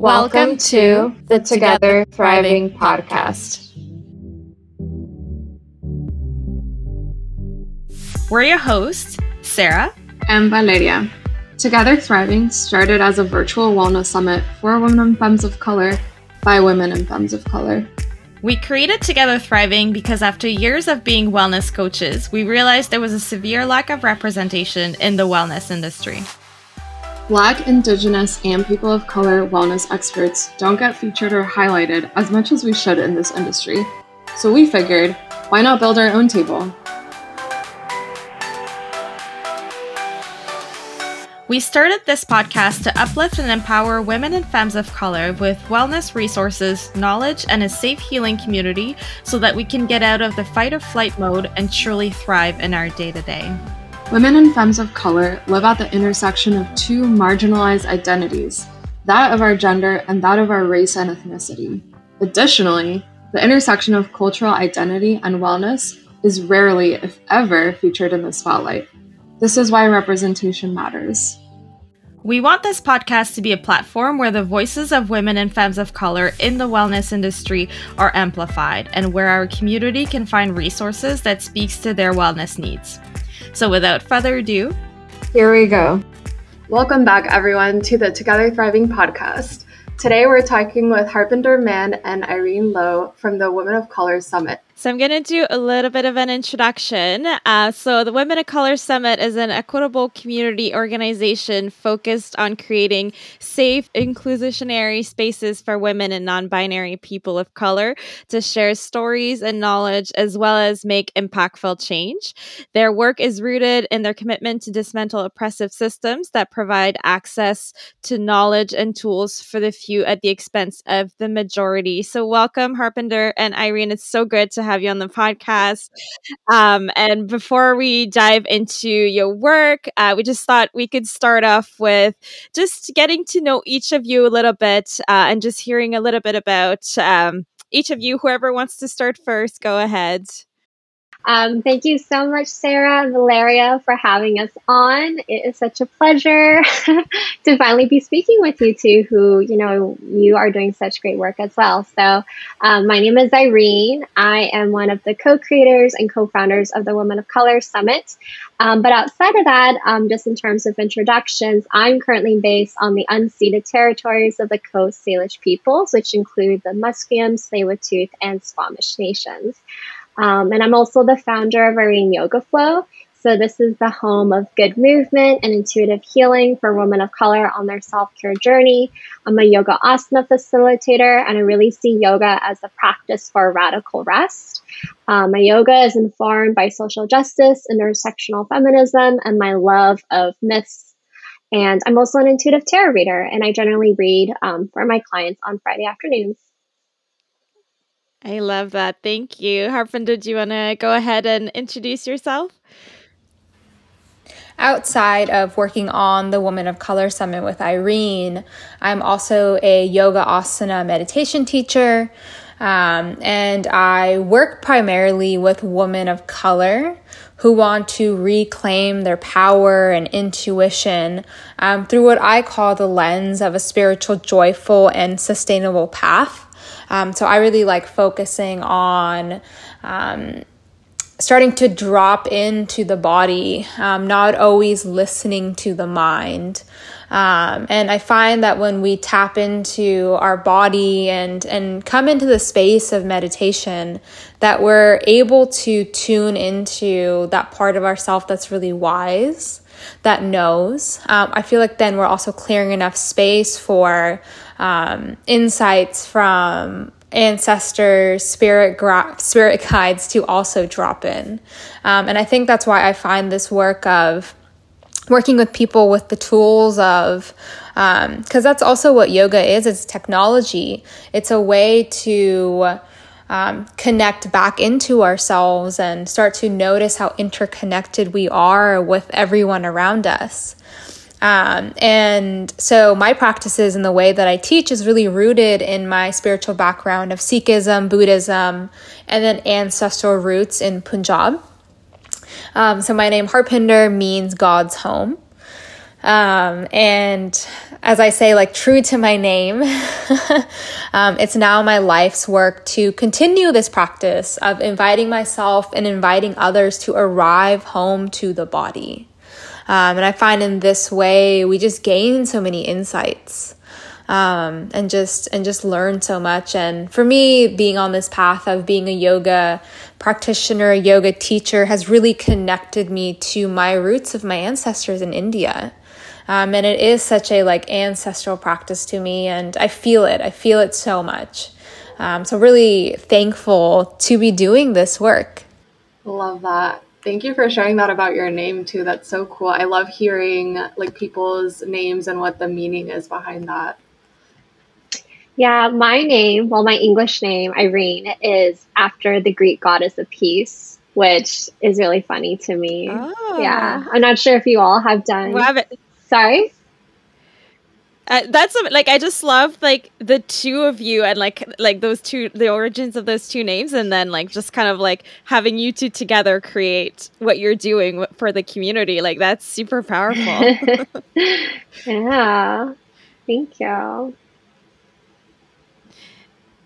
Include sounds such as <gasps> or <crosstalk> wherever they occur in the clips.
Welcome to the Together Thriving podcast. We're your hosts, Sarah and Valeria. Together Thriving started as a virtual wellness summit for women and femmes of color by women and femmes of color. We created Together Thriving because after years of being wellness coaches, we realized there was a severe lack of representation in the wellness industry. Black, Indigenous, and people of color wellness experts don't get featured or highlighted as much as we should in this industry. So we figured, why not build our own table? We started this podcast to uplift and empower women and femmes of color with wellness resources, knowledge, and a safe healing community so that we can get out of the fight or flight mode and truly thrive in our day to day. Women and femmes of color live at the intersection of two marginalized identities that of our gender and that of our race and ethnicity. Additionally, the intersection of cultural identity and wellness is rarely, if ever, featured in the spotlight. This is why representation matters. We want this podcast to be a platform where the voices of women and femmes of color in the wellness industry are amplified and where our community can find resources that speaks to their wellness needs. So without further ado, here we go. Welcome back, everyone, to the Together Thriving podcast. Today, we're talking with Harpinder Mann and Irene Lo from the Women of Color Summit. So I'm going to do a little bit of an introduction. Uh, so the Women of Color Summit is an equitable community organization focused on creating safe, inclusionary spaces for women and non-binary people of color to share stories and knowledge as well as make impactful change. Their work is rooted in their commitment to dismantle oppressive systems that provide access to knowledge and tools for the few at the expense of the majority. So welcome, Harpinder and Irene. It's so good to have you on the podcast. Um, and before we dive into your work, uh, we just thought we could start off with just getting to know each of you a little bit uh, and just hearing a little bit about um, each of you. Whoever wants to start first, go ahead. Um, thank you so much, Sarah and Valeria, for having us on. It is such a pleasure <laughs> to finally be speaking with you two, who, you know, you are doing such great work as well. So, um, my name is Irene. I am one of the co creators and co founders of the Women of Color Summit. Um, but outside of that, um, just in terms of introductions, I'm currently based on the unceded territories of the Coast Salish peoples, which include the Musqueam, tsleil and Squamish nations. Um, and I'm also the founder of Irene Yoga Flow. So this is the home of good movement and intuitive healing for women of color on their self-care journey. I'm a yoga asana facilitator, and I really see yoga as a practice for radical rest. Um, my yoga is informed by social justice, intersectional feminism, and my love of myths. And I'm also an intuitive tarot reader, and I generally read um, for my clients on Friday afternoons. I love that. Thank you. Harpinder, did you want to go ahead and introduce yourself? Outside of working on the Woman of Color Summit with Irene, I'm also a yoga asana meditation teacher. Um, and I work primarily with women of color who want to reclaim their power and intuition um, through what I call the lens of a spiritual, joyful, and sustainable path. Um, so I really like focusing on um, starting to drop into the body, um, not always listening to the mind. Um, and I find that when we tap into our body and and come into the space of meditation, that we're able to tune into that part of ourself that's really wise, that knows. Um, I feel like then we're also clearing enough space for um, insights from ancestors, spirit gra- spirit guides to also drop in. Um, and I think that's why I find this work of working with people with the tools of because um, that's also what yoga is it's technology it's a way to um, connect back into ourselves and start to notice how interconnected we are with everyone around us um, and so my practices and the way that I teach is really rooted in my spiritual background of Sikhism, Buddhism, and then ancestral roots in Punjab. Um, so my name Harpinder means God's home. Um, and as I say, like true to my name, <laughs> um, it's now my life's work to continue this practice of inviting myself and inviting others to arrive home to the body. Um, and I find in this way, we just gain so many insights. Um, and just and just learn so much. And for me, being on this path of being a yoga practitioner, yoga teacher, has really connected me to my roots of my ancestors in India. Um, and it is such a like ancestral practice to me, and I feel it. I feel it so much. Um, so really thankful to be doing this work. Love that. Thank you for sharing that about your name too. That's so cool. I love hearing like people's names and what the meaning is behind that. Yeah, my name, well, my English name, Irene, is after the Greek goddess of peace, which is really funny to me. Oh. Yeah, I'm not sure if you all have done. Well, Sorry. Uh, that's like I just love like the two of you and like like those two the origins of those two names and then like just kind of like having you two together create what you're doing for the community like that's super powerful. <laughs> yeah. Thank you.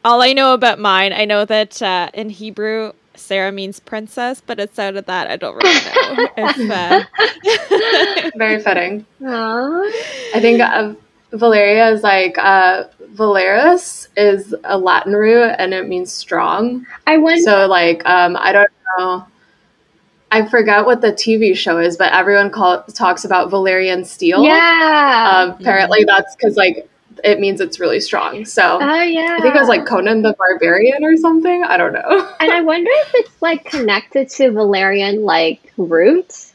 All I know about mine, I know that uh, in Hebrew Sarah means princess, but outside of that, I don't really know. <laughs> if, uh... <laughs> Very fitting. Aww. I think uh, Valeria is like uh, Valeris is a Latin root and it means strong. I wonder. So like um, I don't know. I forgot what the TV show is, but everyone call, talks about Valyrian steel. Yeah. Um, apparently, mm-hmm. that's because like it means it's really strong. So oh, yeah. I think it was like Conan the Barbarian or something. I don't know. <laughs> and I wonder if it's like connected to Valerian like root,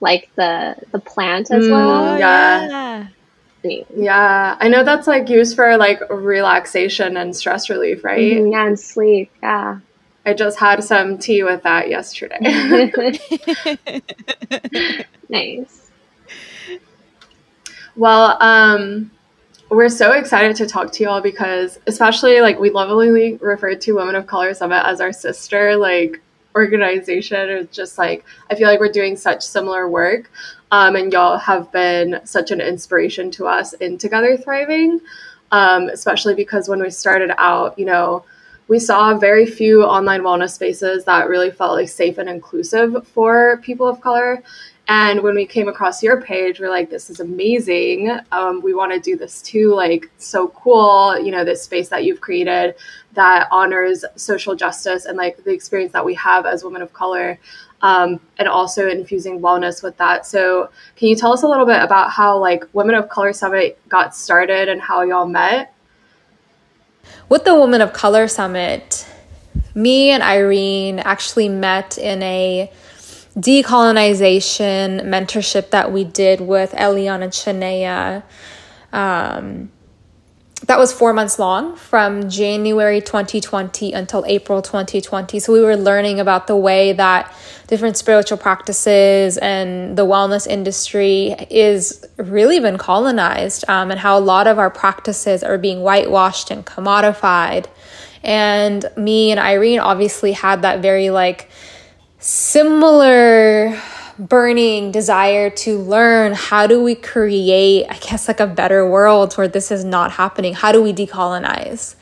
like the the plant as mm, well. Yeah. yeah. Yeah, I know that's like used for like relaxation and stress relief, right? Mm-hmm, yeah, and sleep. Yeah. I just had some tea with that yesterday. <laughs> <laughs> nice. Well, um, we're so excited to talk to you all because especially like we lovingly refer to women of color summit as our sister like organization. It's just like i feel like we're doing such similar work um, and y'all have been such an inspiration to us in together thriving um, especially because when we started out you know we saw very few online wellness spaces that really felt like safe and inclusive for people of color and when we came across your page, we're like, this is amazing. Um, we want to do this too. Like, so cool. You know, this space that you've created that honors social justice and like the experience that we have as women of color. Um, and also infusing wellness with that. So, can you tell us a little bit about how like Women of Color Summit got started and how y'all met? With the Women of Color Summit, me and Irene actually met in a decolonization mentorship that we did with Eliana Chinea. Um, that was four months long from January 2020 until April 2020. So we were learning about the way that different spiritual practices and the wellness industry is really been colonized um, and how a lot of our practices are being whitewashed and commodified. And me and Irene obviously had that very like similar burning desire to learn how do we create, I guess, like a better world where this is not happening? How do we decolonize?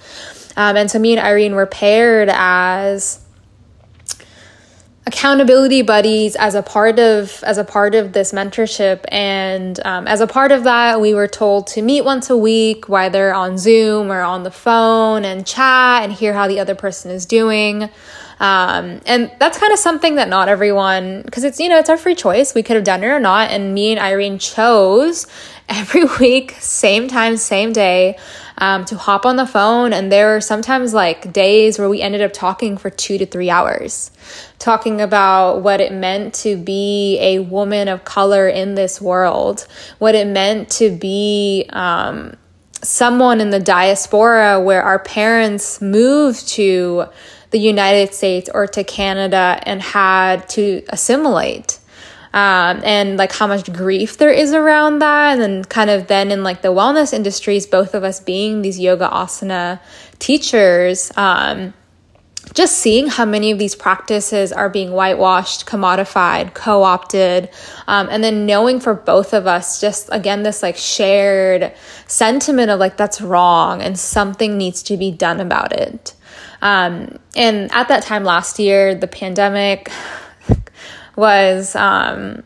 Um, and so me and Irene were paired as accountability buddies as a part of as a part of this mentorship and um, as a part of that we were told to meet once a week whether on zoom or on the phone and chat and hear how the other person is doing um, and that's kind of something that not everyone, because it's, you know, it's our free choice. We could have done it or not. And me and Irene chose <laughs> every week, same time, same day, um, to hop on the phone. And there were sometimes like days where we ended up talking for two to three hours, talking about what it meant to be a woman of color in this world, what it meant to be, um, someone in the diaspora where our parents moved to the United States or to Canada and had to assimilate. Um, and like how much grief there is around that. And kind of then in like the wellness industries, both of us being these yoga asana teachers, um, just seeing how many of these practices are being whitewashed, commodified, co opted, um, and then knowing for both of us, just again, this like shared sentiment of like, that's wrong and something needs to be done about it. Um, and at that time last year, the pandemic <sighs> was um,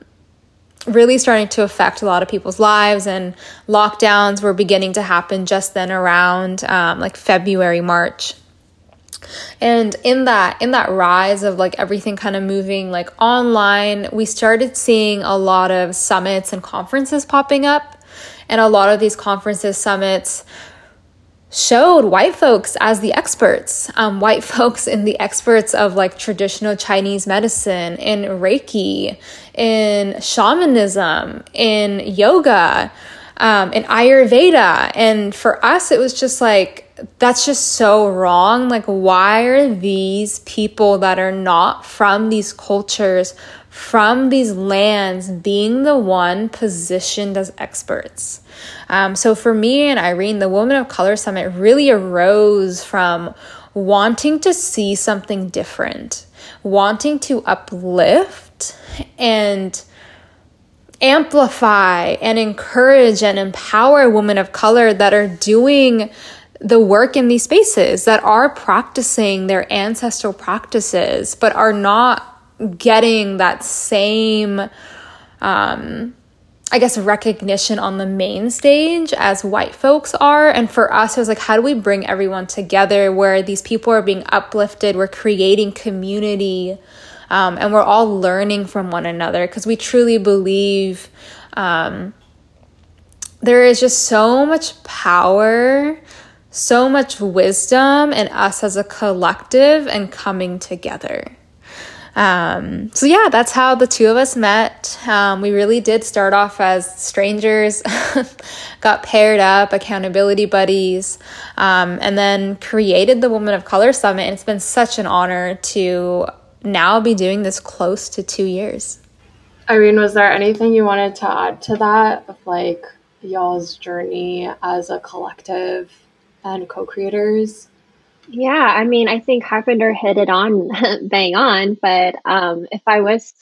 really starting to affect a lot of people's lives, and lockdowns were beginning to happen just then around um, like February, March. And in that in that rise of like everything kind of moving like online we started seeing a lot of summits and conferences popping up. And a lot of these conferences summits showed white folks as the experts um, white <laughs> folks in the experts of like traditional chinese medicine in reiki in shamanism in yoga um, in ayurveda and for us it was just like that's just so wrong. Like, why are these people that are not from these cultures, from these lands, being the one positioned as experts? Um, so, for me and Irene, the Women of Color Summit really arose from wanting to see something different, wanting to uplift and amplify and encourage and empower women of color that are doing the work in these spaces that are practicing their ancestral practices but are not getting that same um, I guess recognition on the main stage as white folks are. And for us, it was like, how do we bring everyone together where these people are being uplifted? We're creating community um, and we're all learning from one another because we truly believe um, there is just so much power so much wisdom in us as a collective and coming together. Um, so yeah, that's how the two of us met. Um, we really did start off as strangers, <laughs> got paired up, accountability buddies, um, and then created the Woman of Color Summit. And it's been such an honor to now be doing this close to two years. Irene, was there anything you wanted to add to that of like y'all's journey as a collective and co-creators? Yeah, I mean, I think Harpinder hit it on <laughs> bang on, but um, if I was,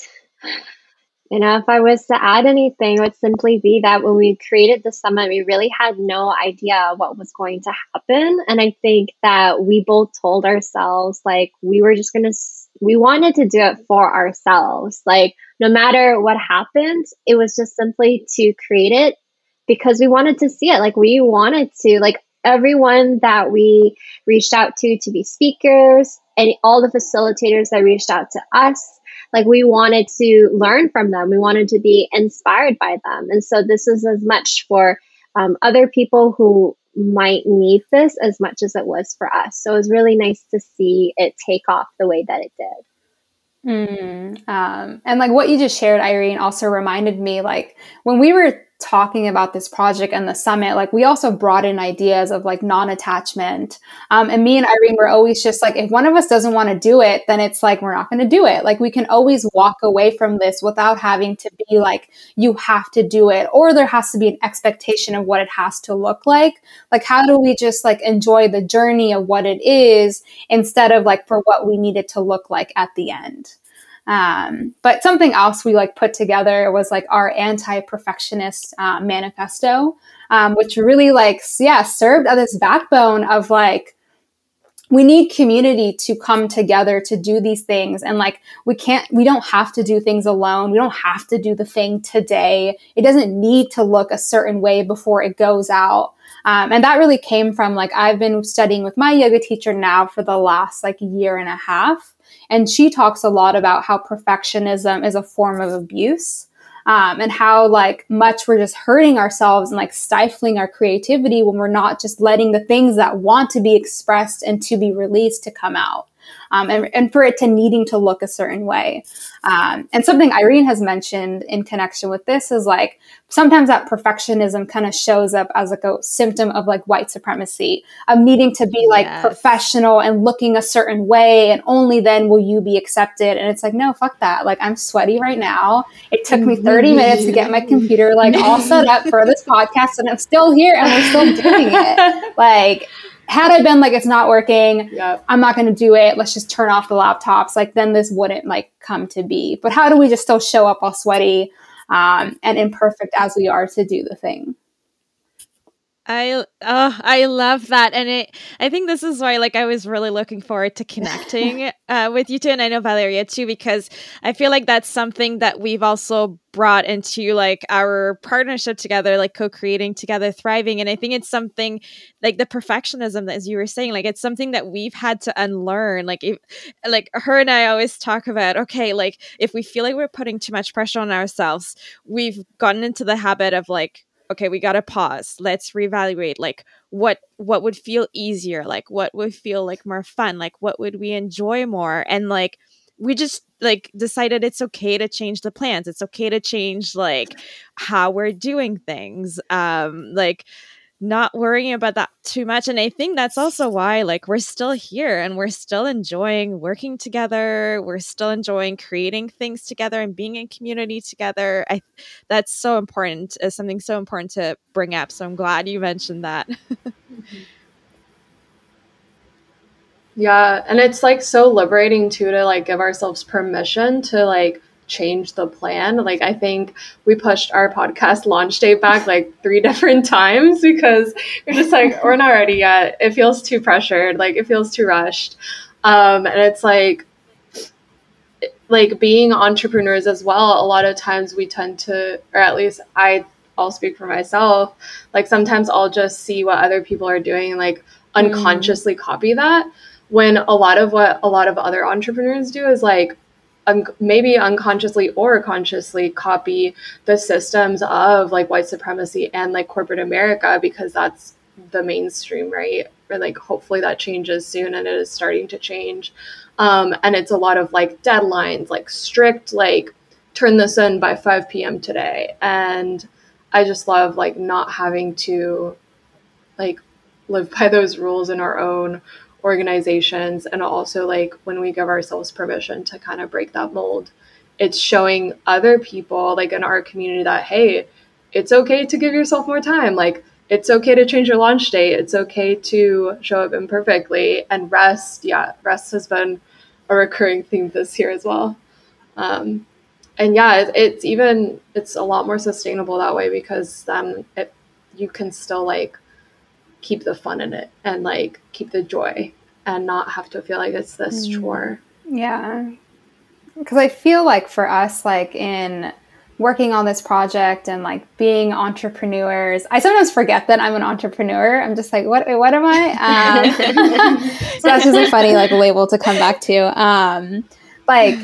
<sighs> you know, if I was to add anything, it would simply be that when we created the summit, we really had no idea what was going to happen. And I think that we both told ourselves, like, we were just going to, we wanted to do it for ourselves. Like, no matter what happened, it was just simply to create it because we wanted to see it. Like, we wanted to, like, everyone that we reached out to to be speakers and all the facilitators that reached out to us. Like we wanted to learn from them. We wanted to be inspired by them. And so this is as much for um, other people who might need this as much as it was for us. So it was really nice to see it take off the way that it did. Mm, um, and like what you just shared, Irene, also reminded me like when we were talking about this project and the summit, like we also brought in ideas of like non-attachment. Um, and me and Irene were always just like, if one of us doesn't want to do it, then it's like we're not going to do it. Like we can always walk away from this without having to be like, you have to do it, or there has to be an expectation of what it has to look like. Like, how do we just like enjoy the journey of what it is instead of like for what we need it to look like at the end? Um, but something else we like put together was like our anti-perfectionist uh, manifesto, um, which really like yeah served as this backbone of like we need community to come together to do these things. And like we can't we don't have to do things alone. We don't have to do the thing today. It doesn't need to look a certain way before it goes out. Um, and that really came from like i've been studying with my yoga teacher now for the last like year and a half. And she talks a lot about how perfectionism is a form of abuse. Um, and how like much we're just hurting ourselves and like stifling our creativity when we're not just letting the things that want to be expressed and to be released to come out um, and, and for it to needing to look a certain way. Um, and something irene has mentioned in connection with this is like sometimes that perfectionism kind of shows up as like a symptom of like white supremacy of needing to be like yes. professional and looking a certain way and only then will you be accepted. And it's like no fuck that. Like i'm sweaty right now. It took me 30 minutes to get my computer like all set up for this <laughs> podcast and i'm still here and we're still doing it. <laughs> Like had I been like, it's not working, yep. I'm not going to do it. Let's just turn off the laptops. Like then this wouldn't like come to be. But how do we just still show up all sweaty um, and imperfect as we are to do the thing? I oh I love that, and it. I think this is why, like, I was really looking forward to connecting <laughs> uh, with you two, and I know Valeria too, because I feel like that's something that we've also brought into like our partnership together, like co-creating together, thriving, and I think it's something like the perfectionism, that as you were saying, like it's something that we've had to unlearn. Like, if, like her and I always talk about, okay, like if we feel like we're putting too much pressure on ourselves, we've gotten into the habit of like okay we gotta pause let's reevaluate like what what would feel easier like what would feel like more fun like what would we enjoy more? And like we just like decided it's okay to change the plans it's okay to change like how we're doing things um like not worrying about that too much and i think that's also why like we're still here and we're still enjoying working together we're still enjoying creating things together and being in community together. I that's so important is something so important to bring up so i'm glad you mentioned that. <laughs> Yeah and it's like so liberating too to like give ourselves permission to like change the plan. Like I think we pushed our podcast launch date back like three <laughs> different times because we're just like we're not ready yet. It feels too pressured. Like it feels too rushed. Um, and it's like like being entrepreneurs as well. A lot of times we tend to, or at least I. I'll speak for myself. Like sometimes I'll just see what other people are doing and like unconsciously mm. copy that. When a lot of what a lot of other entrepreneurs do is like un- maybe unconsciously or consciously copy the systems of like white supremacy and like corporate America because that's the mainstream, right? Or like hopefully that changes soon and it is starting to change. Um, and it's a lot of like deadlines, like strict, like turn this in by 5 p.m. today. And I just love like not having to like live by <laughs> those rules in our own organizations and also like when we give ourselves permission to kind of break that mold it's showing other people like in our community that hey it's okay to give yourself more time. Like it's okay to change your launch date. It's okay to show up imperfectly. And rest yeah rest has been a recurring theme this year as well. Um, and yeah it, it's even it's a lot more sustainable that way because then it you can still like keep the fun in it and like keep the joy and not have to feel like it's this mm. chore. Yeah. Because I feel like for us, like in working on this project and like being entrepreneurs, I sometimes forget that I'm an entrepreneur. I'm just like, what? What am I? <laughs> Um, <laughs> so that's just a funny like label to come back to. Um, like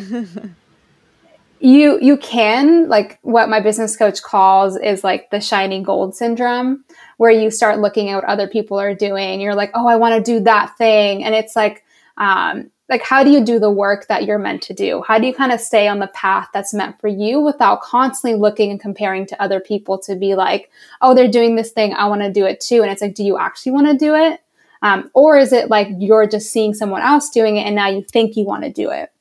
you you can like what my business coach calls is like the shiny gold syndrome where you start looking at what other people are doing. You're like oh i want to do that thing. And it's like um like how do you do the work that you're meant to do? How do you kind of stay on the path that's meant for you without constantly looking and comparing to other people to be like oh they're doing this thing i want to do it too. And it's like do you actually want to do it? Um, or is it like you're just seeing someone else doing it and now you think you want to do it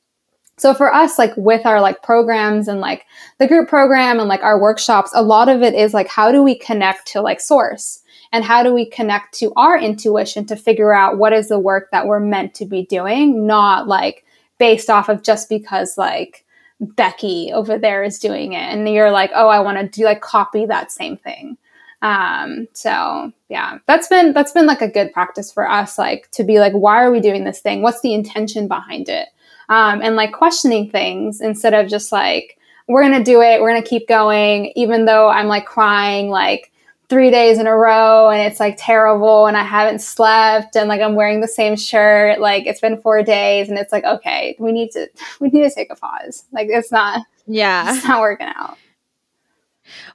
so for us, like with our like programs and like the group program and like our workshops, a lot of it is like, how do we connect to like source? And how do we connect to our intuition to figure out what is the work that we're meant to be doing, not like based off of just because like Becky over there is doing it. And you're like, oh, I want to do like copy that same thing. Um, so yeah, that's been, that's been like a good practice for us, like to be like, why are we doing this thing? What's the intention behind it? Um, and like questioning things instead of just like, we're going to do it. We're going to keep going, even though I'm like crying like three days in a row and it's like terrible and I haven't slept and like I'm wearing the same shirt. Like it's been four days and it's like, okay, we need to, <laughs> we need to take a pause. Like it's not, yeah, it's not working out.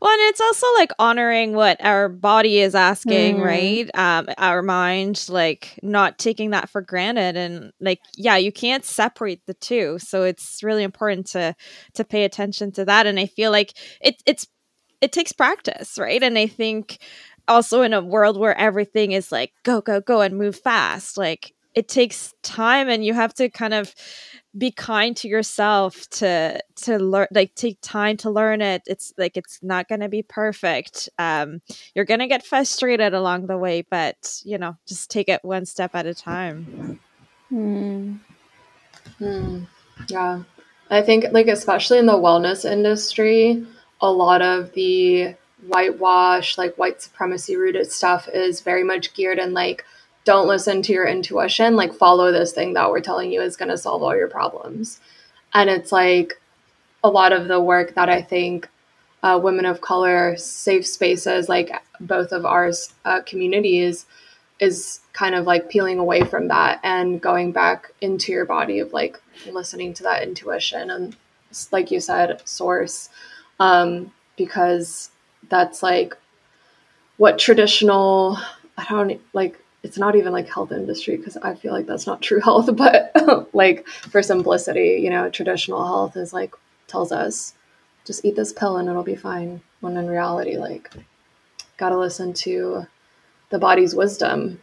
Well, and it's also like honoring what our body is asking, mm. right? Um, our mind, like not taking that for granted, and like, yeah, you can't separate the two. So it's really important to to pay attention to that. And I feel like it it's it takes practice, right? And I think also in a world where everything is like go go go and move fast, like it takes time and you have to kind of be kind to yourself to to learn like take time to learn it it's like it's not going to be perfect um you're going to get frustrated along the way but you know just take it one step at a time mm. Mm. yeah i think like especially in the wellness industry a lot of the whitewash like white supremacy rooted stuff is very much geared in like don't listen to your intuition like follow this thing that we're telling you is going to solve all your problems. And it's like a lot of the work that i think uh, women of color safe spaces like both of ours uh, communities is kind of like peeling away from that and going back into your body of like listening to that intuition and like you said source. Um, because that's like what traditional i don't like it's not even like health industry because I feel like that's not true health, <laughs> but like for simplicity, you know, traditional health is like tells us just eat this pill and it'll be fine. When in reality, like gotta listen to the body's wisdom.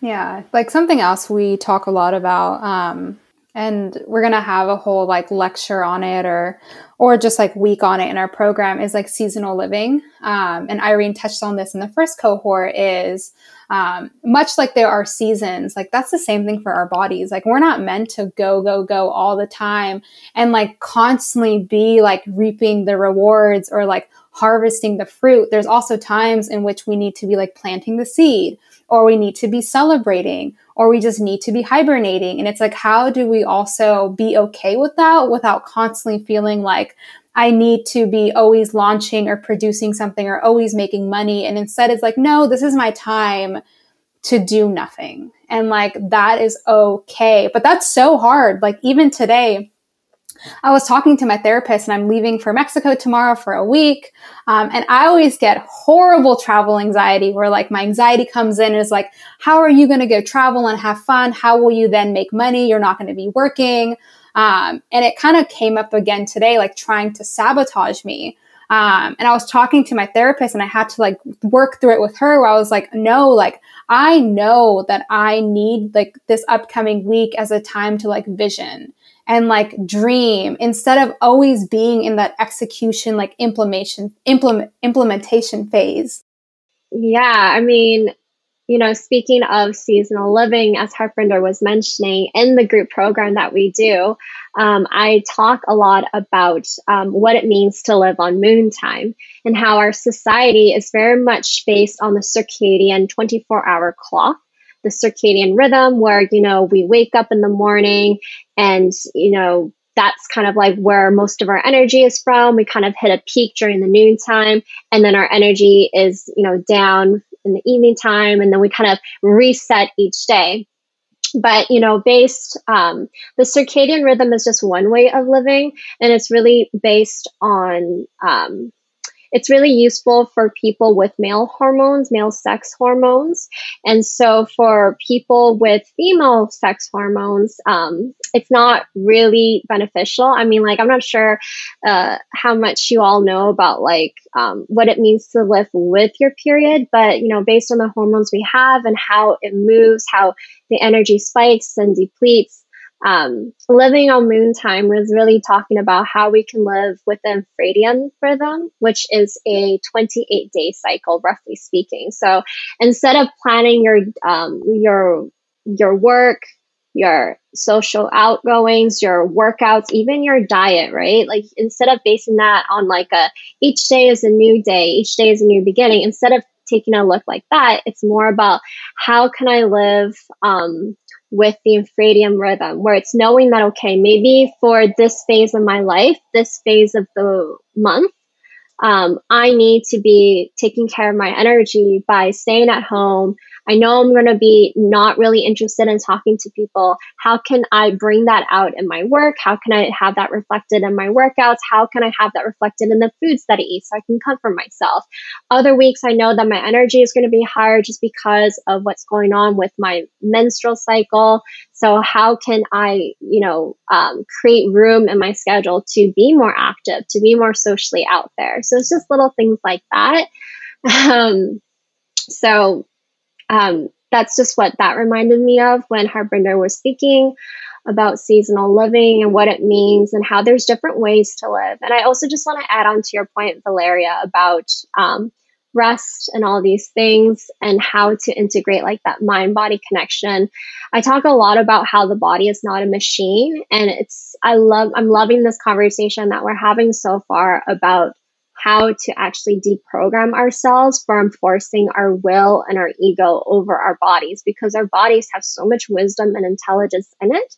Yeah, like something else we talk a lot about um, and we're to have a whole like lecture on it or or just like week on it in our program is like seasonal living. Um, and irene touched on this in the first cohort is um, much like there are seasons like that's the same thing for our bodies like we're not meant to go go go all the time and like constantly be like reaping the rewards or like harvesting the fruit there's also times in which we need to be like planting the seed or we need to be celebrating or we just need to be hibernating. And it's like, how do we also be okay with that without constantly feeling like I need to be always launching or producing something or always making money? And instead, it's like, no, this is my time to do nothing. And like, that is okay. But that's so hard. Like, even today, I was talking to my therapist and I'm leaving for Mexico tomorrow for a week. Um, and I always get horrible travel anxiety where like my anxiety comes in is like, how are you going to go travel and have fun? How will you then make money? You're not going to be working. Um, and it kind of came up again today, like trying to sabotage me. Um, and I was talking to my therapist and I had to like work through it with her where I was like, no, like I know that I need like this upcoming week as a time to like vision and like dream instead of always being in that execution like implementation implement, implementation phase yeah i mean you know speaking of seasonal living as harpinder was mentioning in the group program that we do um, i talk a lot about um, what it means to live on moon time and how our society is very much based on the circadian 24 hour clock the circadian rhythm where, you know, we wake up in the morning and, you know, that's kind of like where most of our energy is from. We kind of hit a peak during the noontime and then our energy is, you know, down in the evening time and then we kind of reset each day. But you know based um, the circadian rhythm is just one way of living and it's really based on um, it's really useful for people with male hormones, male sex hormones. And so for people with female sex hormones, um, it's not really beneficial. I mean, like, I'm not sure uh, how much you all know about like um, what it means to live with your period, but you know, based on the hormones we have and how it moves, how the energy spikes and depletes, um, living on moon time was really talking about how we can live within infradian rhythm, which is a 28 day cycle, roughly speaking. So instead of planning your um, your your work, your social outgoings, your workouts, even your diet, right? Like instead of basing that on like a each day is a new day, each day is a new beginning. Instead of taking a look like that, it's more about how can I live um, with the infradian rhythm, where it's knowing that, okay, maybe for this phase of my life, this phase of the month, um, I need to be taking care of my energy by staying at home, I know I'm going to be not really interested in talking to people. How can I bring that out in my work? How can I have that reflected in my workouts? How can I have that reflected in the foods that I eat so I can comfort myself? Other weeks, I know that my energy is going to be higher just because of what's going on with my menstrual cycle. So how can I, you know, um, create room in my schedule to be more active, to be more socially out there? So it's just little things like that. <laughs> Um, so um, that's just what that reminded me of when Harpinder was speaking about seasonal living and what it means and how there's different ways to live. And I also just want to add on to your point, Valeria, about um, rest and all these things and how to integrate like that mind body connection. I talk a lot about how the body is not a machine and it's I love I'm loving this conversation that we're having so far about how to actually deprogram ourselves from forcing our will and our ego over our bodies because our bodies have so much wisdom and intelligence in it.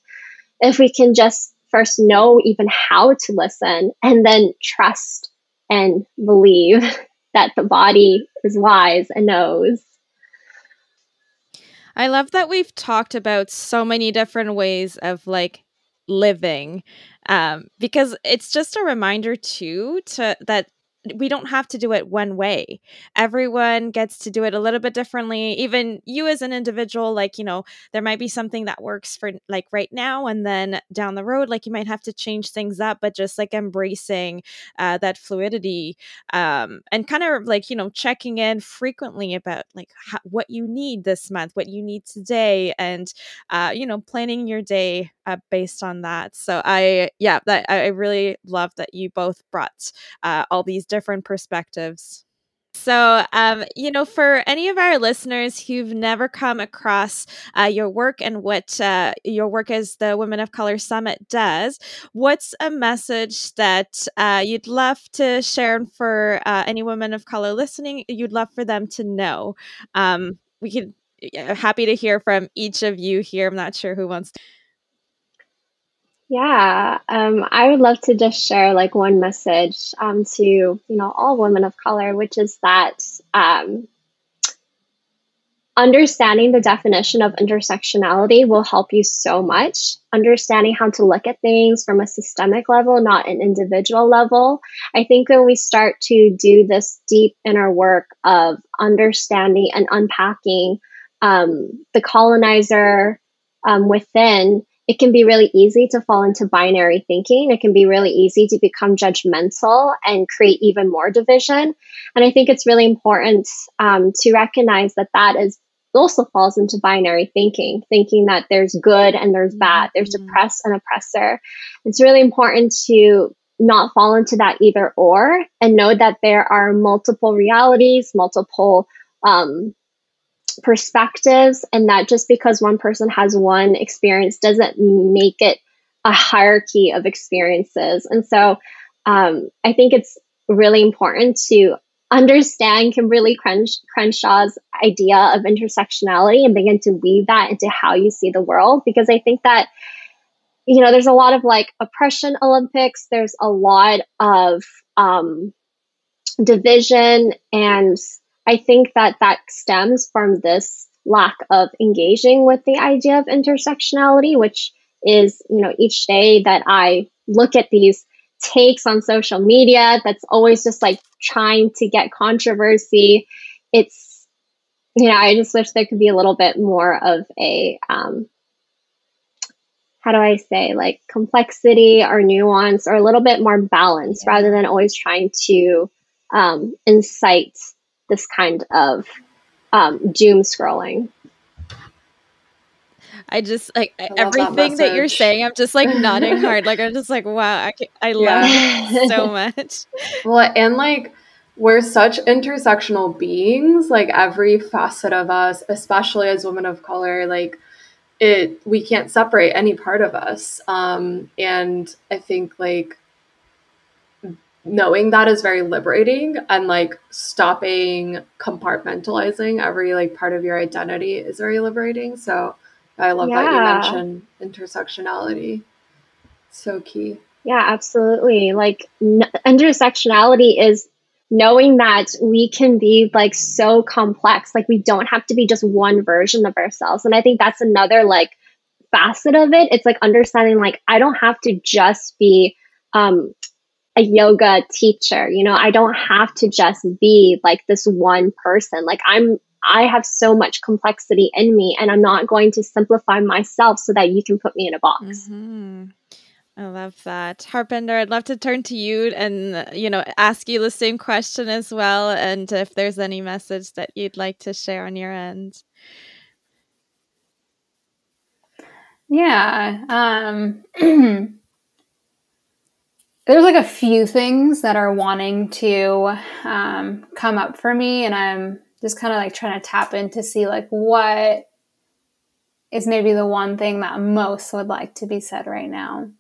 If we can just first know even how to listen and then trust and believe <laughs> that the body is wise and knows. I love that we've talked about so many different ways of like living um, because it's just a reminder too to that we don't have to do it one way. Everyone gets to do it a little bit differently. Even you as an individual, like, you know, there might be something that works for like right now and then down the road, like you might have to change things up, but just like embracing uh, that fluidity um, and kind of like, you know, checking in frequently about like how, what you need this month, what you need today, and, uh, you know, planning your day uh, based on that. So I, yeah, that I really love that you both brought uh, all these different perspectives. So, um, you know, for any of our listeners who've never come across uh, your work and what uh, your work as the Women of Color Summit does, what's a message that uh, you'd love to share for uh, any women of color listening? You'd love for them to know. Um, we could happy to hear from each of you here. I'm not sure who wants to. Yeah, um, I would love to just share like one message um, to you know all women of color, which is that um, understanding the definition of intersectionality will help you so much. Understanding how to look at things from a systemic level, not an individual level. I think when we start to do this deep inner work of understanding and unpacking um, the colonizer um, within it can be really easy to fall into binary thinking. It can be really easy to become judgmental and create even more division. And I think it's really important um, to recognize that that is also falls into binary thinking, thinking that there's good and there's bad, there's mm-hmm. oppressed and oppressor. It's really important to not fall into that either or and know that there are multiple realities, multiple um, perspectives and that just because one person has one experience doesn't make it a hierarchy of experiences. And so um, I think it's really important to understand Kimberlé Crens- Crenshaw's idea of intersectionality and begin to weave that into how you see the world because I think that you know there's a lot of like oppression olympics there's a lot of um, division and I think that that stems from this lack of engaging with the idea of intersectionality, which is, you know, each day that I look at these takes on social media that's always just like trying to get controversy. It's, you know, I just wish there could be a little bit more of a, um, how do I say, like complexity or nuance or a little bit more balance yeah. rather than always trying to um, incite this kind of um, doom scrolling. I just like I everything that, that, you're saying. I'm just like nodding <laughs> hard. Like I'm just like, wow, I, I love it <laughs> so much. Well, and like we're such intersectional beings. Like every facet of us, especially as women of color, like it, we can't separate any part of us. Um, and I think like knowing that is very liberating and like stopping compartmentalizing every like part of your identity is very liberating. So i love yeah. that you mentioned intersectionality. So key. Yeah absolutely. Like n- intersectionality is knowing that we can be like so complex like we don't have to be just one version of ourselves. And i think that's another like facet of it. It's like understanding like i don't have to just be um a yoga teacher. You know, I don't have to just be like this one person. Like I'm I have so much complexity in me and I'm not going to simplify myself so that you can put me in a box. Mm-hmm. I love that. Harpinder, I'd love to turn to you and, you know, ask you the same question as well. And if there's any message that you'd like to share on your end. Yeah. Um, <clears throat> there's like a few things that are wanting to um, come up for me, and I'm just kind of like trying to tap in to see like what is maybe the one thing that most would like to be said right now.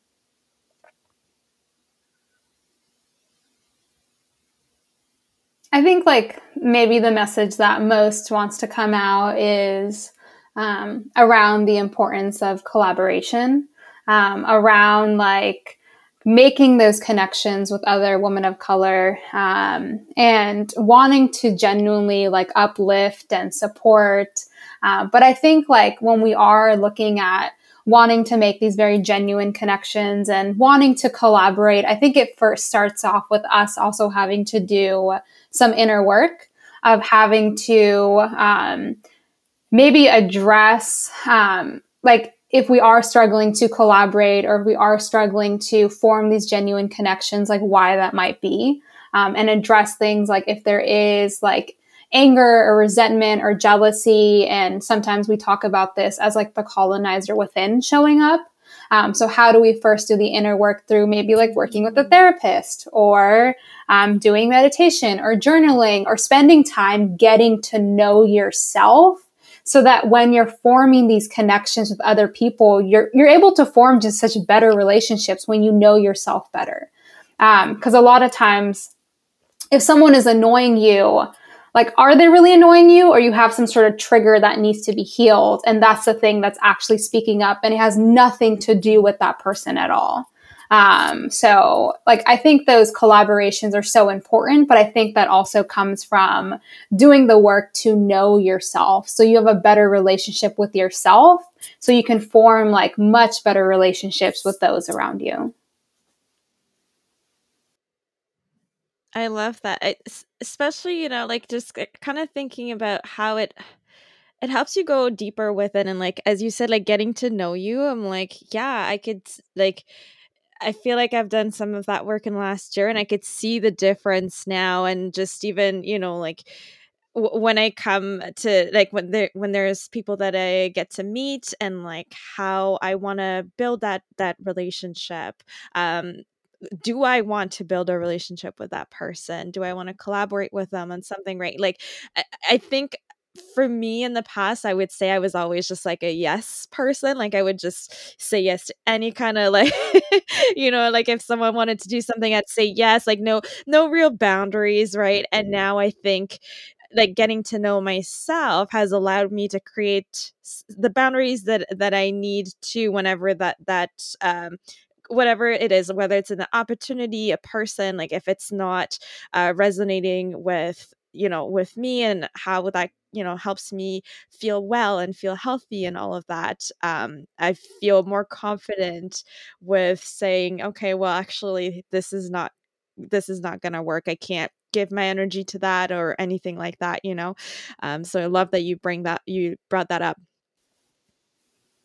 I think like maybe the message that most wants to come out is um, around the importance of collaboration, um, around like making those connections with other women of color um, and wanting to genuinely like uplift and support. Uh, but I think like when we are looking at wanting to make these very genuine connections and wanting to collaborate, I think it first starts off with us also having to do some inner work of having to um, maybe address um, like if we are struggling to collaborate or if we are struggling to form these genuine connections like why that might be um, and address things like if there is like anger or resentment or jealousy. And sometimes we talk about this as like the colonizer within showing up. Um, so how do we first do the inner work through maybe like working with a therapist or um, doing meditation or journaling or spending time getting to know yourself so that when you're forming these connections with other people, you're, you're able to form just such better relationships when you know yourself better. Because um, a lot of times, if someone is annoying you, like, are they really annoying you or you have some sort of trigger that needs to be healed? And that's the thing that's actually speaking up and it has nothing to do with that person at all. Um, so like I think those collaborations are so important, but I think that also comes from doing the work to know yourself. So you have a better relationship with yourself. So you can form like much better relationships with those around you. I love that. Especially, you know, like just kind of thinking about how it it helps you go deeper with it and like as you said like getting to know you. I'm like, yeah, I could like I feel like I've done some of that work in last year and I could see the difference now and just even, you know, like when I come to like when there when there's people that I get to meet and like how I want to build that that relationship um do I want to build a relationship with that person? Do I want to collaborate with them on something right? Like I, I think for me in the past, I would say I was always just like a yes person. Like I would just say yes to any kind of like, <laughs> you know, like if someone wanted to do something, I'd say yes. Like no, no real boundaries, right? And now I think like getting to know myself has allowed me to create the boundaries that that I need to whenever that that um whatever it is whether it's an opportunity a person like if it's not uh, resonating with you know with me and how that you know helps me feel well and feel healthy and all of that um, i feel more confident with saying okay well actually this is not this is not going to work. I can't give my energy to that or anything like that you know? Um, so i love that you bring that you brought that up.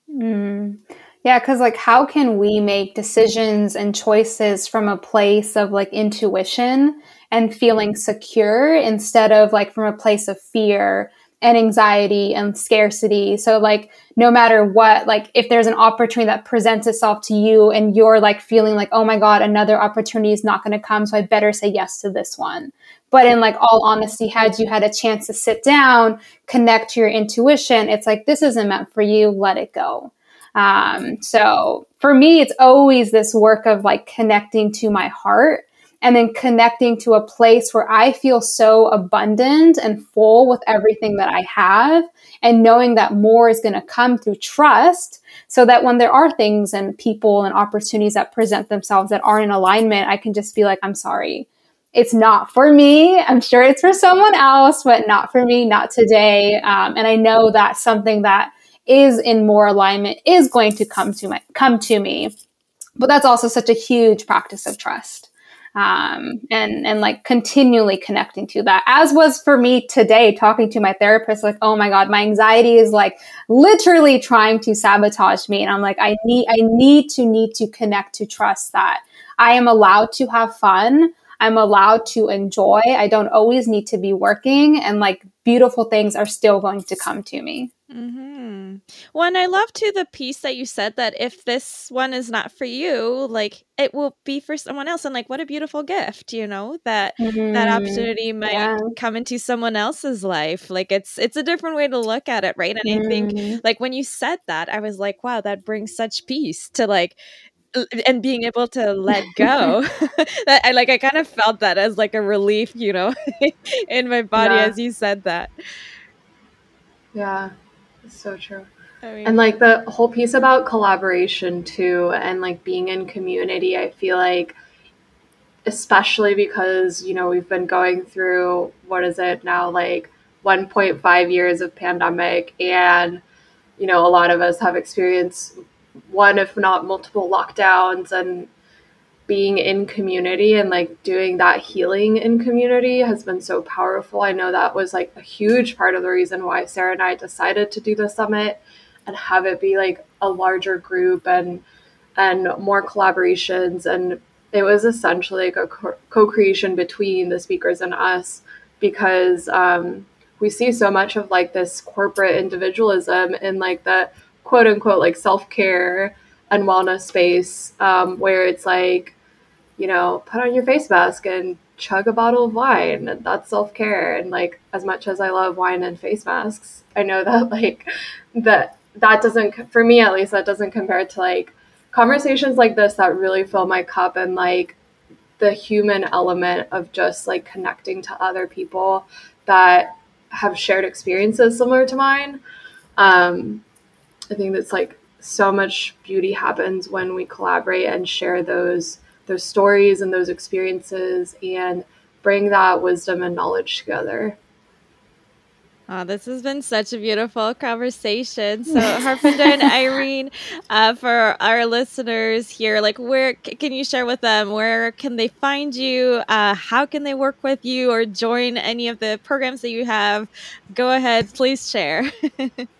Mm. yeah because like how can we make decisions and choices from a place of like intuition and feeling secure instead of like from a place of fear and anxiety and scarcity. So like no matter what, like if there's an opportunity that presents itself to you and you're like feeling like, oh my God, another opportunity is not going to come. So I better say yes to this one. But in like all honesty, had you had a chance to sit down, connect to your intuition, it's like, this isn't meant for you. Let it go. Um, so for me, it's always this work of like connecting to my heart and then connecting to a place where I feel so abundant and full with everything that I have and knowing that more is going to come through trust so that when there are things and people and opportunities that present themselves that aren't in alignment, I can just be like, I'm sorry. It's not for me. I'm sure it's for someone else, but not for me, not today. Um, and I know that something that is in more alignment is going to come to my, come to me. But that's also such a huge practice of trust um, and and like continually connecting to that. As was for me today talking to my therapist like oh my god my anxiety is like literally trying to sabotage me. And i'm like i need i need to need to connect to trust that i am allowed to have fun. I'm allowed to enjoy. I don't always need to be working. And like beautiful things are still going to come to me mm-hmm. Well, I love too the piece that you said that if this one is not for you, like it will be for someone else. And like, what a beautiful gift, you know, that mm-hmm. that opportunity might yeah. come into someone else's life. Like it's it's a different way to look at it, right? And mm-hmm. I think mm-hmm. like when you said that, I was like, wow, that brings such peace to like and being able to let go <laughs> <laughs> that i like i kind of felt that as like a relief you know <laughs> in my body yeah. as you said that yeah it's so true. I mean, and like the whole piece about collaboration too and like being in community i feel like especially because you know we've been going through what is it now like 1.5 years of pandemic and you know a lot of us have experienced one, if not multiple lockdowns and being in community and like doing that healing in community has been so powerful. I know that was like a huge part of the reason why Sarah and I decided to do the summit and have it be like a larger group and and more collaborations and it was essentially like a co-creation between the speakers and us because um, we see so much of like this corporate individualism in like the quote unquote like self care and wellness space um, where it's like, you know, put on your face mask and chug a bottle of wine. That's self care. And like, as much as I love wine and face masks, I know that <laughs> like that that doesn't for me at least that doesn't compare to like conversations like this that really fill my cup and like the human element of just like connecting to other people that have shared experiences similar to mine. Um, I think that's like so much beauty happens when we collaborate and share those those stories and those experiences and bring that wisdom and knowledge together. Oh, this has been such a beautiful conversation. So, <laughs> Harpinder and Irene, uh, for our listeners here, like, where can you share with them? Where can they find you? Uh, how can they work with you or join any of the programs that you have? Go ahead, please share. <laughs>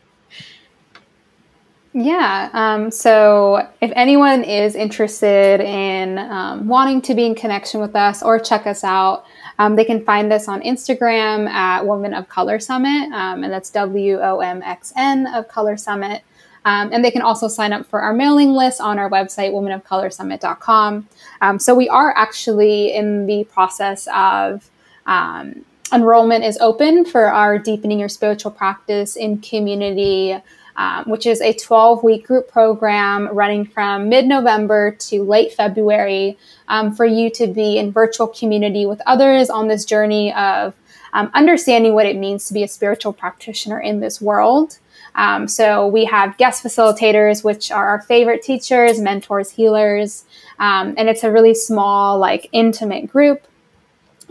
Yeah. Um, so if anyone is interested in um, wanting to be in connection with us or check us out, um, they can find us on Instagram at Womxn of Color Summit, um, and that's W O M X N of Color Summit. Um, and they can also sign up for our mailing list on our website, womxnofcolorsummit.com. Um, so we are actually in the process of enrollment is open for our deepening your spiritual practice in community um, which is a 12 week group program running from mid November to late February um, for you to be in virtual community with others on this journey of um, understanding what it means to be a spiritual practitioner in this world. Um, so we have guest facilitators, which are our favorite teachers, mentors, healers, um, and it's a really small, like intimate group.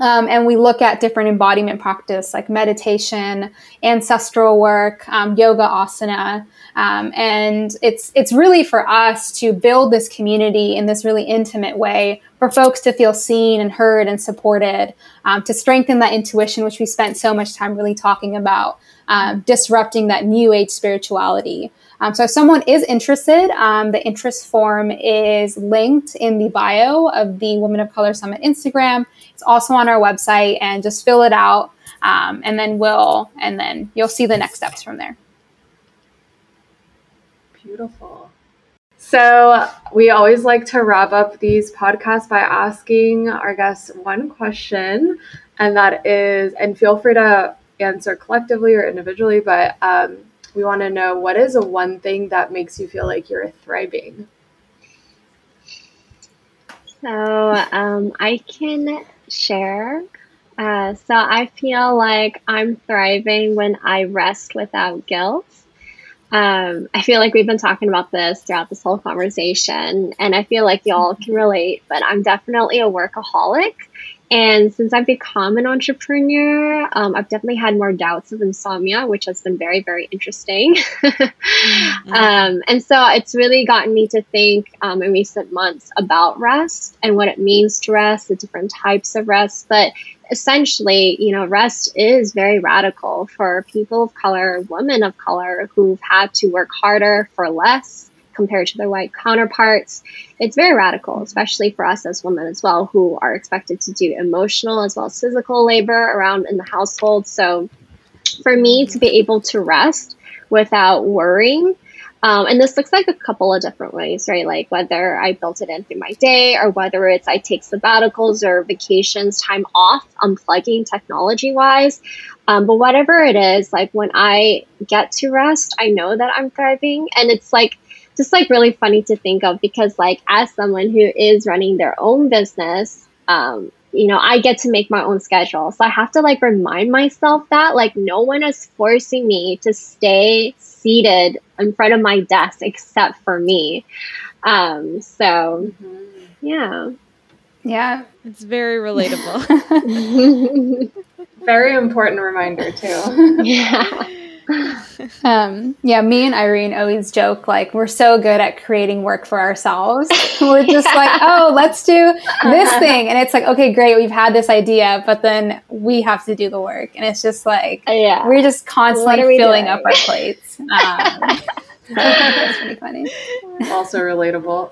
Um, and we look at different embodiment practice like meditation, ancestral work, um, yoga, asana, um, and it's it's really for us to build this community in this really intimate way for folks to feel seen and heard and supported, um, to strengthen that intuition, which we spent so much time really talking about, um, disrupting that new age spirituality. Um, so if someone is interested, um, the interest form is linked in the bio of the Womxn of Color Summit Instagram. It's also on our website, and just fill it out, um, and then we'll and then you'll see the next steps from there. Beautiful. So we always like to wrap up these podcasts by asking our guests one question, and that is, and feel free to answer collectively or individually, but um, we want to know what is a one thing that makes you feel like you're thriving. So um, I can share. Uh, so I feel like I'm thriving when I rest without guilt. Um, I feel like we've been talking about this throughout this whole conversation, and I feel like y'all can relate, but I'm definitely a workaholic. And since I've become an entrepreneur, um, I've definitely had more doubts of insomnia, which has been very, very interesting. <laughs> mm-hmm. um, and so it's really gotten me to think um, in recent months about rest and what it means to rest, the different types of rest. But essentially, you know, rest is very radical for people of color, women of color who've had to work harder for less compared to their white counterparts. It's very radical, especially for us as women as well, who are expected to do emotional as well as physical labor around in the household. So for me to be able to rest without worrying. Um, and this looks like a couple of different ways, right? Like whether I built it in through my day or whether it's I take sabbaticals or vacations, time off, unplugging technology wise. Um, but whatever it is, like when I get to rest, I know that I'm thriving. And it's like, just like really funny to think of because like as someone who is running their own business, um, you know, I get to make my own schedule. So I have to like remind myself that like no one is forcing me to stay seated in front of my desk except for me. Um, so mm-hmm. yeah. Yeah. It's very relatable. <laughs> <laughs> <laughs> very important reminder too. yeah. <laughs> um, yeah, me and Irene always joke like we're so good at creating work for ourselves. <laughs> we're just like, oh, let's do this <laughs> thing, and it's like, okay, great, we've had this idea, but then we have to do the work, and it's just like, yeah, we're just constantly filling doing? up our plates. Um, that's pretty funny. Also relatable.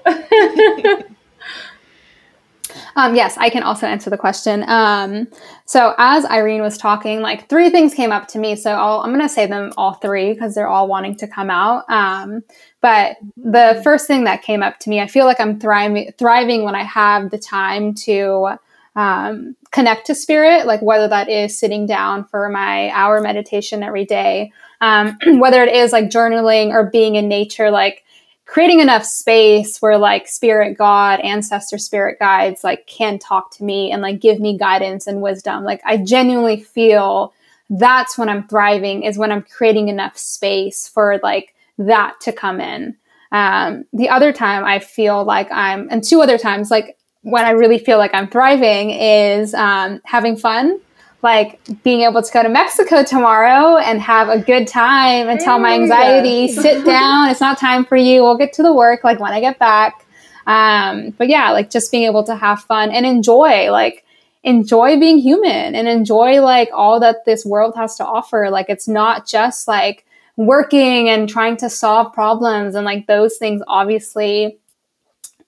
Um, yes, I can also answer the question. Um, so as Irene was talking, like three things came up to me. So i am going to say them all three because they're all wanting to come out. Um, but the first thing that came up to me, I feel like I'm thriving, thriving when I have the time to um, connect to spirit, like whether that is sitting down for my hour meditation every day, um, <clears throat> whether it is like journaling or being in nature, like creating enough space where like spirit god ancestor spirit guides like can talk to me and like give me guidance and wisdom. Like i genuinely feel that's when i'm thriving is when i'm creating enough space for like that to come in. Um, the other time i feel like i'm and two other times like when i really feel like i'm thriving is um, having fun like being able to go to Mexico tomorrow and have a good time and tell my anxiety, sit <laughs> down, it's not time for you. We'll get to the work like when I get back. Um, but yeah, like just being able to have fun and enjoy, like enjoy being human and enjoy like all that this world has to offer. Like it's not just like working and trying to solve problems and like those things obviously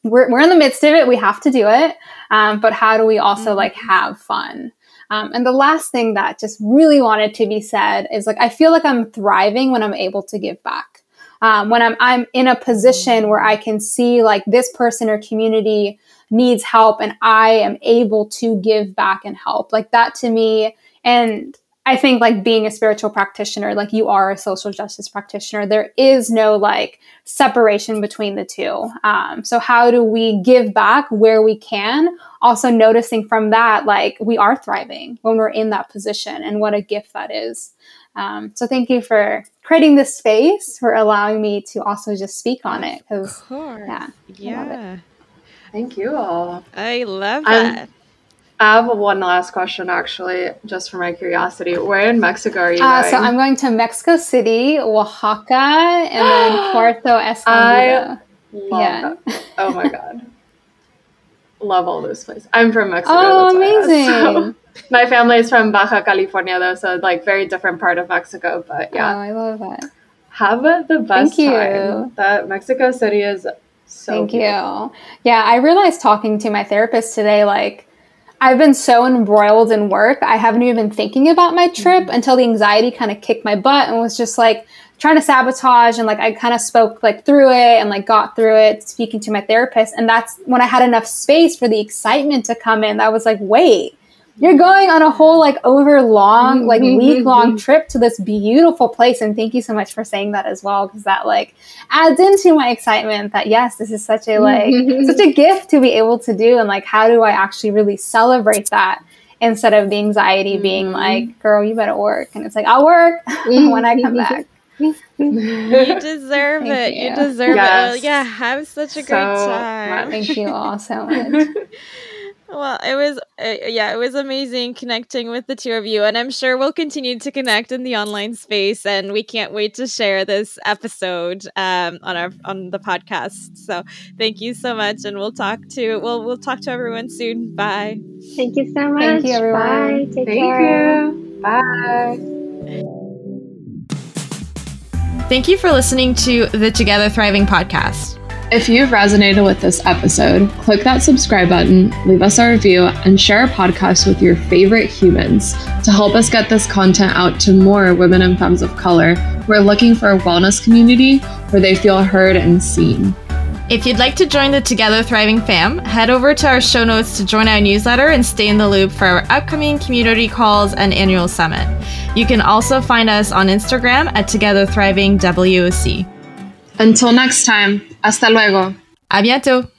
we're, we're in the midst of it. We have to do it. Um, but how do we also mm-hmm. like have fun? Um, and the last thing that just really wanted to be said is like, I feel like I'm thriving when I'm able to give back. Um, when I'm, I'm in a position where I can see like this person or community needs help and I am able to give back and help like that to me. And I think like being a spiritual practitioner, like you are a social justice practitioner, there is no like separation between the two. Um, so how do we give back where we can? Also noticing from that, like we are thriving when we're in that position and what a gift that is. Um, so thank you for creating this space, for allowing me to also just speak on it. Because yeah, yeah. Thank you all. I love that. I'm- I have one last question, actually, just for my curiosity. Where in Mexico are you uh, going? So I'm going to Mexico City, Oaxaca, and then <gasps> Puerto Escondido. yeah. That. Oh my god, love all those places. I'm from Mexico. Oh, <laughs> amazing! So my family is from Baja California, though, so like very different part of Mexico. But yeah, oh, I love that. Have the best Thank you. time. That Mexico City is so. Thank beautiful. you. Yeah, I realized talking to my therapist today, like I've been so embroiled in work. I haven't even been thinking about my trip mm-hmm. until the anxiety kind of kicked my butt and was just like trying to sabotage. And like I kind of spoke like through it and like got through it speaking to my therapist. And that's when I had enough space for the excitement to come in. That was like, wait, you're going on a whole like over long like mm-hmm. week long trip to this beautiful place and thank you so much for saying that as well because that like adds into my excitement that yes this is such a like mm-hmm. such a gift to be able to do and like how do i actually really celebrate that instead of the anxiety mm-hmm. being like girl you better work and it's like i'll work <laughs> when i come back <laughs> you deserve it. You. you. deserve yes. it. Well, yeah, have such a so great time. Thank you all so <laughs> much. Well, it was uh, yeah, it was amazing connecting with the two of you, and I'm sure we'll continue to connect in the online space. And we can't wait to share this episode um, on our on the podcast. So thank you so much, and we'll talk to we'll we'll talk to everyone soon. Bye. Thank you so much. Thank you, everyone. Bye. Take thank care. you. Bye. Thank you for listening to the Together Thriving podcast. If you've resonated with this episode, click that subscribe button, leave us a review, and share our podcast with your favorite humans to help us get this content out to more women and femmes of color who are looking for a wellness community where they feel heard and seen. If you'd like to join the Together Thriving fam, head over to our show notes to join our newsletter and stay in the loop for our upcoming community calls and annual summit. You can also find us on Instagram at Together Thriving WOC. Until next time, hasta luego. A!